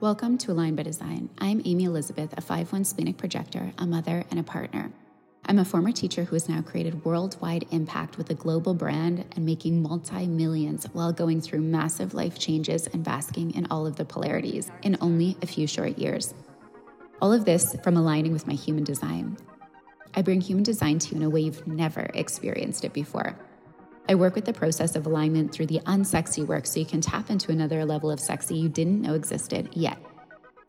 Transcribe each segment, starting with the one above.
Welcome to Align by Design. I'm Amy Elizabeth, a 5 1 splenic projector, a mother, and a partner. I'm a former teacher who has now created worldwide impact with a global brand and making multi millions while going through massive life changes and basking in all of the polarities in only a few short years. All of this from aligning with my human design. I bring human design to you in a way you've never experienced it before. I work with the process of alignment through the unsexy work so you can tap into another level of sexy you didn't know existed yet,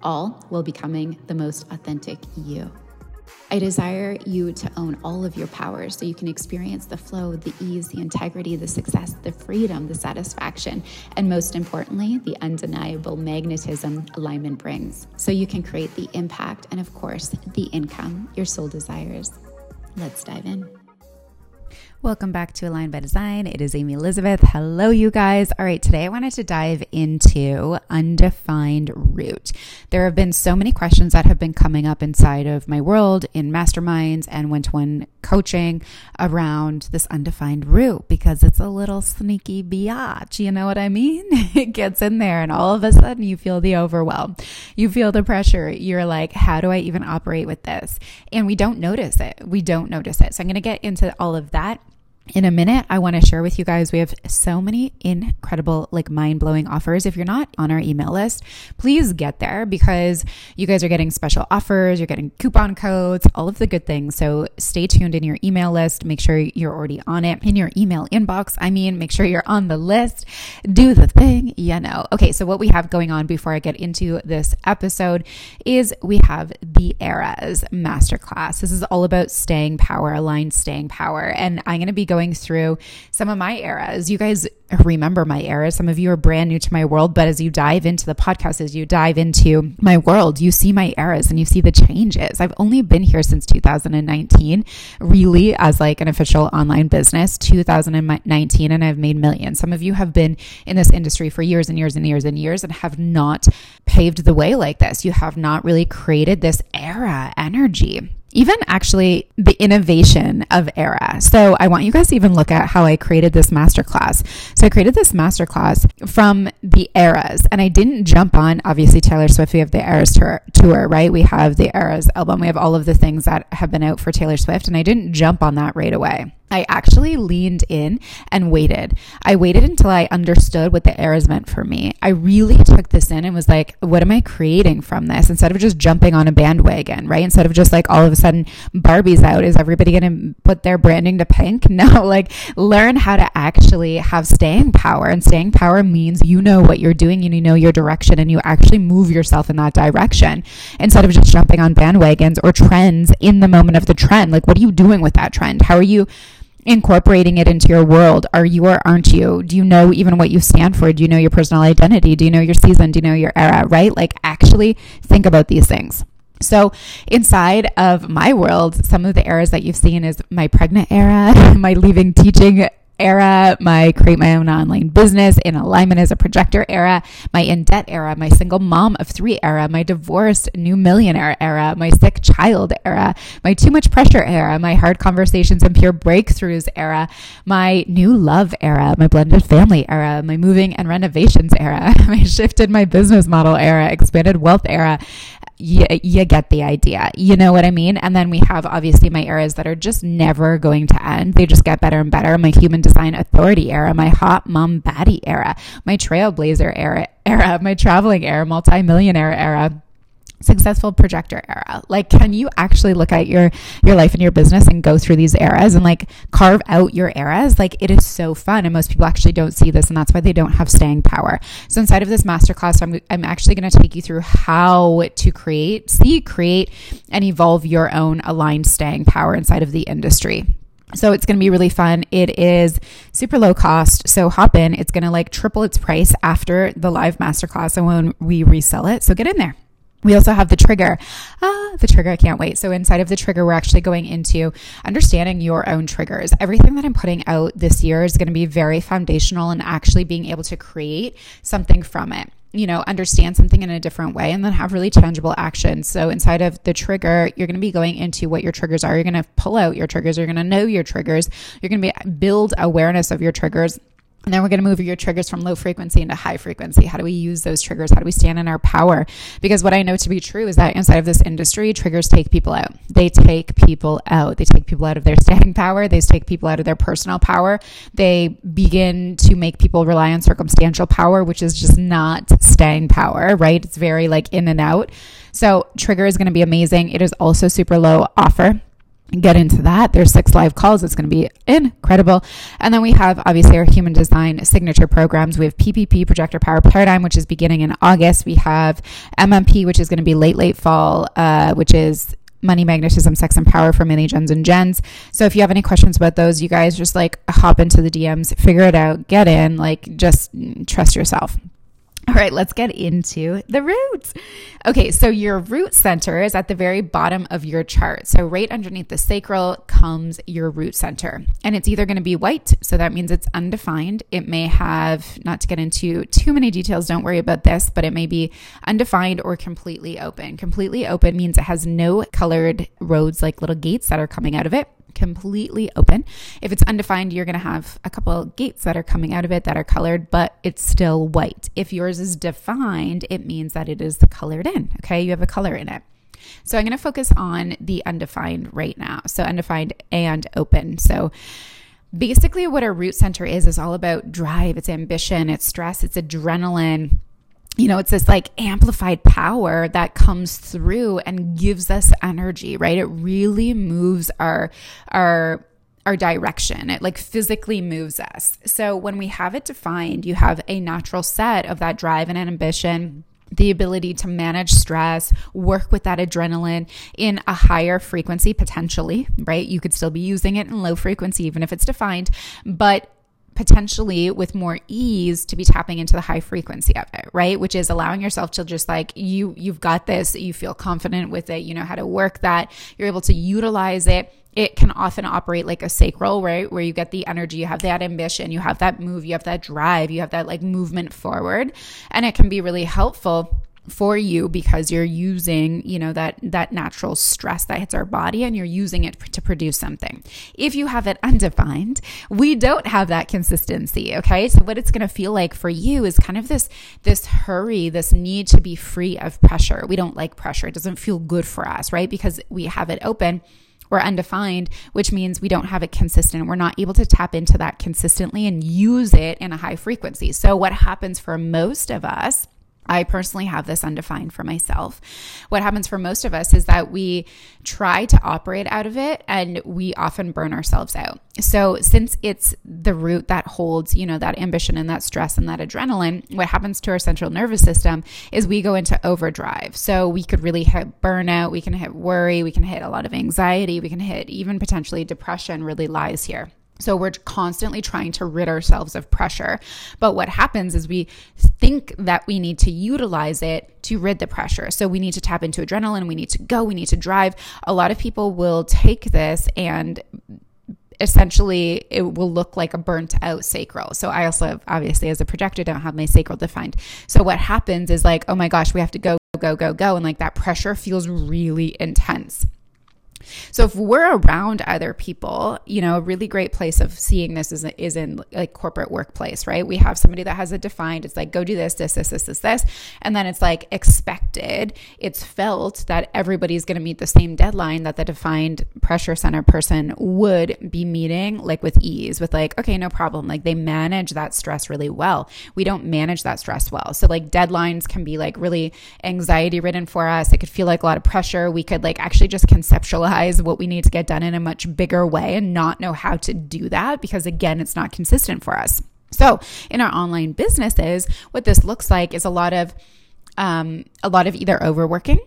all while becoming the most authentic you. I desire you to own all of your powers so you can experience the flow, the ease, the integrity, the success, the freedom, the satisfaction, and most importantly, the undeniable magnetism alignment brings. So you can create the impact and, of course, the income your soul desires. Let's dive in. Welcome back to Aligned by Design. It is Amy Elizabeth. Hello, you guys. All right, today I wanted to dive into undefined root. There have been so many questions that have been coming up inside of my world in masterminds and one to one coaching around this undefined root because it's a little sneaky biatch. You know what I mean? it gets in there, and all of a sudden you feel the overwhelm. You feel the pressure. You're like, how do I even operate with this? And we don't notice it. We don't notice it. So I'm going to get into all of that in a minute, I want to share with you guys. We have so many incredible, like mind blowing offers. If you're not on our email list, please get there because you guys are getting special offers, you're getting coupon codes, all of the good things. So stay tuned in your email list. Make sure you're already on it in your email inbox. I mean, make sure you're on the list. Do the thing, you know. Okay, so what we have going on before I get into this episode is we have the Eras Masterclass. This is all about staying power, aligned staying power. And I'm going to be going going through some of my eras. You guys remember my era. Some of you are brand new to my world, but as you dive into the podcast, as you dive into my world, you see my eras and you see the changes. I've only been here since 2019, really, as like an official online business, 2019, and I've made millions. Some of you have been in this industry for years and years and years and years and have not paved the way like this. You have not really created this era energy even actually the innovation of era. So I want you guys to even look at how I created this masterclass. So I created this masterclass from the eras and I didn't jump on obviously Taylor Swift. We have the eras tour, tour, right? We have the eras album. We have all of the things that have been out for Taylor Swift and I didn't jump on that right away. I actually leaned in and waited. I waited until I understood what the eras meant for me. I really took this in and was like, what am I creating from this? Instead of just jumping on a bandwagon, right? Instead of just like all of a sudden Barbie's out, is everybody going to put their branding to pink? No, like learn how to actually have staying power. And staying power means you know what you're doing and you know your direction and you actually move yourself in that direction instead of just jumping on bandwagons or trends in the moment of the trend. Like, what are you doing with that trend? How are you? Incorporating it into your world? Are you or aren't you? Do you know even what you stand for? Do you know your personal identity? Do you know your season? Do you know your era? Right? Like, actually think about these things. So, inside of my world, some of the eras that you've seen is my pregnant era, my leaving teaching era, my create my own online business in alignment as a projector era, my in debt era, my single mom of three era, my divorced new millionaire era, my sick child era, my too much pressure era, my hard conversations and pure breakthroughs era, my new love era, my blended family era, my moving and renovations era, my shifted my business model era, expanded wealth era, you, you get the idea. You know what I mean? And then we have obviously my eras that are just never going to end. They just get better and better. My human design authority era, my hot mom baddie era, my trailblazer era, era, my traveling era, multimillionaire era successful projector era like can you actually look at your your life and your business and go through these eras and like carve out your eras like it is so fun and most people actually don't see this and that's why they don't have staying power so inside of this masterclass i'm, I'm actually going to take you through how to create see create and evolve your own aligned staying power inside of the industry so it's going to be really fun. It is super low cost. So hop in. It's going to like triple its price after the live masterclass and when we resell it. So get in there. We also have the trigger. Ah, the trigger, I can't wait. So, inside of the trigger, we're actually going into understanding your own triggers. Everything that I'm putting out this year is going to be very foundational and actually being able to create something from it you know, understand something in a different way and then have really tangible action. So inside of the trigger, you're going to be going into what your triggers are. You're going to pull out your triggers. You're going to know your triggers. You're going to be build awareness of your triggers And then we're going to move your triggers from low frequency into high frequency. How do we use those triggers? How do we stand in our power? Because what I know to be true is that inside of this industry, triggers take people out. They take people out. They take people out of their staying power. They take people out of their personal power. They begin to make people rely on circumstantial power, which is just not staying power, right? It's very like in and out. So, trigger is going to be amazing. It is also super low offer get into that. There's six live calls. It's going to be incredible. And then we have obviously our human design signature programs. We have PPP, Projector Power Paradigm, which is beginning in August. We have MMP, which is going to be late, late fall, uh, which is money magnetism sex and power for many gens and gens so if you have any questions about those you guys just like hop into the dms figure it out get in like just trust yourself all right, let's get into the roots. Okay, so your root center is at the very bottom of your chart. So, right underneath the sacral comes your root center. And it's either going to be white, so that means it's undefined. It may have, not to get into too many details, don't worry about this, but it may be undefined or completely open. Completely open means it has no colored roads like little gates that are coming out of it completely open. If it's undefined, you're going to have a couple gates that are coming out of it that are colored, but it's still white. If yours is defined, it means that it is colored in. Okay, you have a color in it. So I'm going to focus on the undefined right now. So undefined and open. So basically, what a root center is is all about drive, it's ambition, it's stress, it's adrenaline you know, it's this like amplified power that comes through and gives us energy, right? It really moves our, our, our direction. It like physically moves us. So when we have it defined, you have a natural set of that drive and ambition the ability to manage stress, work with that adrenaline in a higher frequency potentially, right? You could still be using it in low frequency, even if it's defined, but potentially with more ease to be tapping into the high frequency of it right? Which is allowing yourself to just like you you've got this you feel confident with it you know how to work that you're able to utilize it. It can often operate like a sacral right? Where you get the energy you have that ambition you have that move you have that drive you have that like movement forward and it can be really helpful for you because you're using you know that that natural stress that hits our body and you're using it to produce something. If you have it undefined we don't have that consistency okay? So what it's going to feel like for you is kind of this this hurry this need to be free of pressure. We don't like pressure. It doesn't feel good for us right? Because we have it open or undefined, which means we don't have it consistent. We're not able to tap into that consistently and use it in a high frequency. So, what happens for most of us I personally have this undefined for myself. What happens for most of us is that we try to operate out of it and we often burn ourselves out. So, since it's the root that holds, you know, that ambition and that stress and that adrenaline, what happens to our central nervous system is we go into overdrive. So, we could really hit burnout, we can hit worry, we can hit a lot of anxiety, we can hit even potentially depression, really lies here. So we're constantly trying to rid ourselves of pressure. But what happens is we think that we need to utilize it to rid the pressure. So we need to tap into adrenaline, we need to go, we need to drive. A lot of people will take this and essentially it will look like a burnt out sacral. So I also have, obviously as a projector don't have my sacral defined. So what happens is like, oh my gosh, we have to go go go go and like that pressure feels really intense. So if we're around other people, you know, a really great place of seeing this is, is in like corporate workplace, right? We have somebody that has it defined. It's like, go do this, this, this, this, this, this. And then it's like expected. It's felt that everybody's going to meet the same deadline that the defined pressure center person would be meeting like with ease with like, okay, no problem. Like they manage that stress really well. We don't manage that stress well. So like deadlines can be like really anxiety ridden for us. It could feel like a lot of pressure. We could like actually just conceptualize what we need to get done in a much bigger way and not know how to do that because, again, it's not consistent for us. So, in our online businesses, what this looks like is a lot of um, a lot of either overworking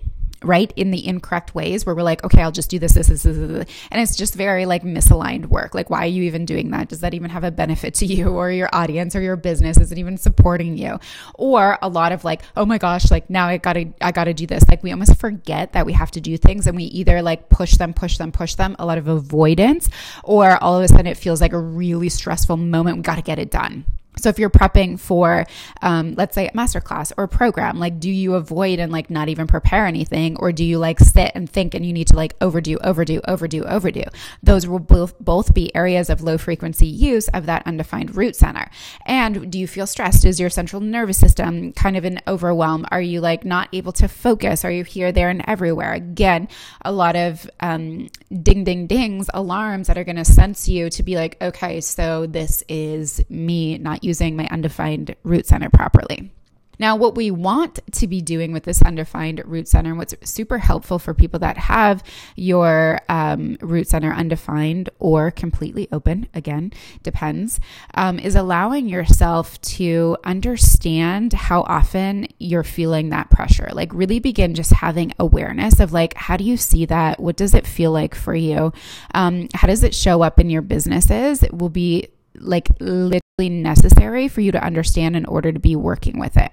right in the incorrect ways where we're like okay i'll just do this this this, this, this and it's just very like misaligned work. Like why are you even doing that? Does that even have a benefit to you or your audience or your business? Is it even supporting you? Or a lot of like oh my gosh like now i gotta i gotta do this. Like we almost forget that we have to do things and we either like push them push them push them a lot of avoidance or all of a sudden it feels like a really stressful moment. We gotta get it done So if you're prepping for, um, let's say a masterclass or a program, like do you avoid and like not even prepare anything, or do you like sit and think and you need to like overdo, overdo, overdo, overdo? Those will both both be areas of low frequency use of that undefined root center. And do you feel stressed? Is your central nervous system kind of in overwhelm? Are you like not able to focus? Are you here, there, and everywhere? Again, a lot of um, ding, ding, dings, alarms that are going to sense you to be like, okay, so this is me not using my undefined root center properly. Now, what we want to be doing with this undefined root center, and what's super helpful for people that have your um, root center undefined or completely open, again, depends, um, is allowing yourself to understand how often you're feeling that pressure. Like, really begin just having awareness of, like, how do you see that? What does it feel like for you? Um, how does it show up in your businesses? It will be like literally necessary for you to understand in order to be working with it.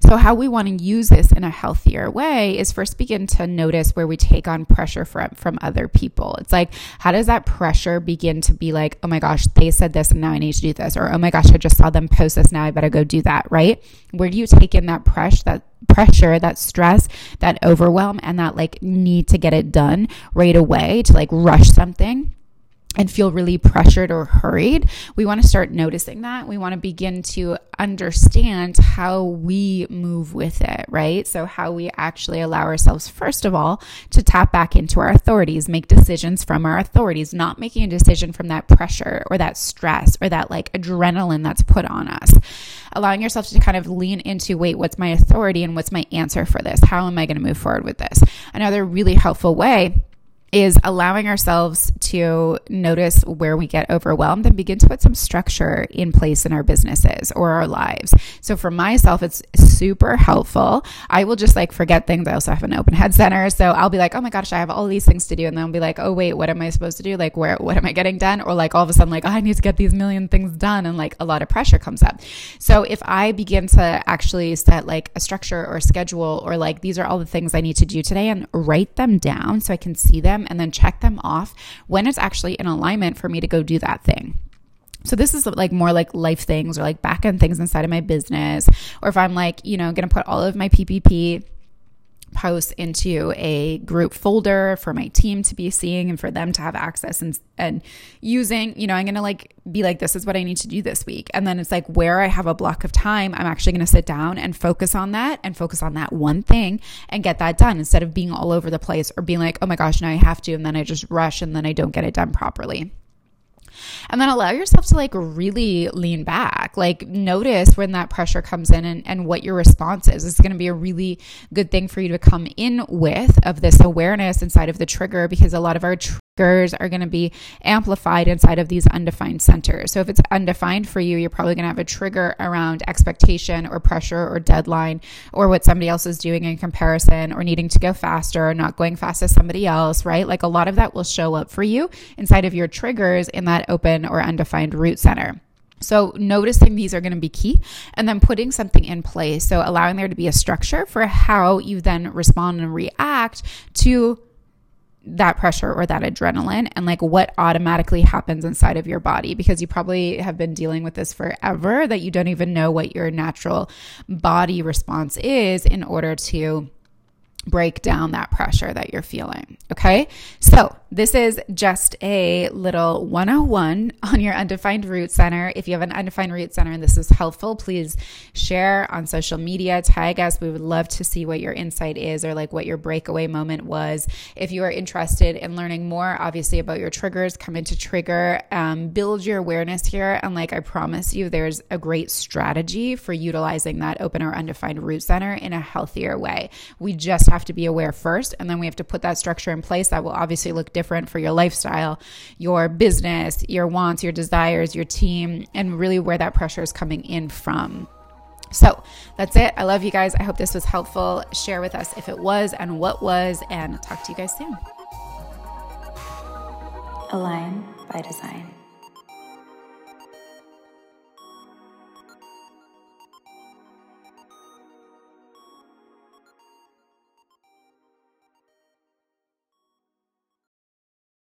So, how we want to use this in a healthier way is first begin to notice where we take on pressure from, from other people. It's like, how does that pressure begin to be like, oh my gosh, they said this and now I need to do this? Or, oh my gosh, I just saw them post this, now I better go do that, right? Where do you take in that pressure, that pressure, that stress, that overwhelm, and that like need to get it done right away to like rush something? And feel really pressured or hurried, we want to start noticing that. We want to begin to understand how we move with it, right? So, how we actually allow ourselves, first of all, to tap back into our authorities, make decisions from our authorities, not making a decision from that pressure or that stress or that like adrenaline that's put on us. Allowing yourself to kind of lean into, wait, what's my authority and what's my answer for this? How am I going to move forward with this? Another really helpful way is allowing ourselves to notice where we get overwhelmed and begin to put some structure in place in our businesses or our lives. So for myself, it's super helpful. I will just like forget things. I also have an open head center. So I'll be like, oh my gosh, I have all these things to do. And then I'll be like, oh wait, what am I supposed to do? Like where, what am I getting done? Or like all of a sudden, like, oh, I need to get these million things done. And like a lot of pressure comes up. So if I begin to actually set like a structure or schedule or like, these are all the things I need to do today and write them down so I can see them them and then check them off when it's actually in alignment for me to go do that thing. So this is like more like life things or like back end things inside of my business. Or if I'm like, you know, to put all of my PPP posts into a group folder for my team to be seeing and for them to have access and and using you know i'm going to like be like this is what i need to do this week. And then it's like where i have a block of time i'm actually going to sit down and focus on that and focus on that one thing and get that done instead of being all over the place or being like oh my gosh now i have to and then i just rush and then i don't get it done properly and then allow yourself to like really lean back. Like notice when that pressure comes in and, and what your response is. It's going to be a really good thing for you to come in with of this awareness inside of the trigger because a lot of our tr- are going to be amplified inside of these undefined centers. So if it's undefined for you, you're probably going to have a trigger around expectation or pressure or deadline or what somebody else is doing in comparison or needing to go faster or not going fast as somebody else, right? Like a lot of that will show up for you inside of your triggers in that open or undefined root center. So, noticing these are going to be key and then putting something in place. So, allowing there to be a structure for how you then respond and react to that pressure or that adrenaline and like what automatically happens inside of your body because you probably have been dealing with this forever that you don't even know what your natural body response is in order to break down that pressure that you're feeling. Okay. So, this is just a little 101 on your undefined root center. If you have an undefined root center and this is helpful, please share on social media, tag us. We would love to see what your insight is or like what your breakaway moment was. If you are interested in learning more, obviously, about your triggers, come into Trigger, um, build your awareness here. And like I promise you, there's a great strategy for utilizing that open or undefined root center in a healthier way. We just have to be aware first, and then we have to put that structure in place that will obviously look different for your lifestyle, your business, your wants, your desires, your team, and really where that pressure is coming in from. So that's it. I love you guys. I hope this was helpful. Share with us if it was and what was, and talk to you guys soon. Align by design.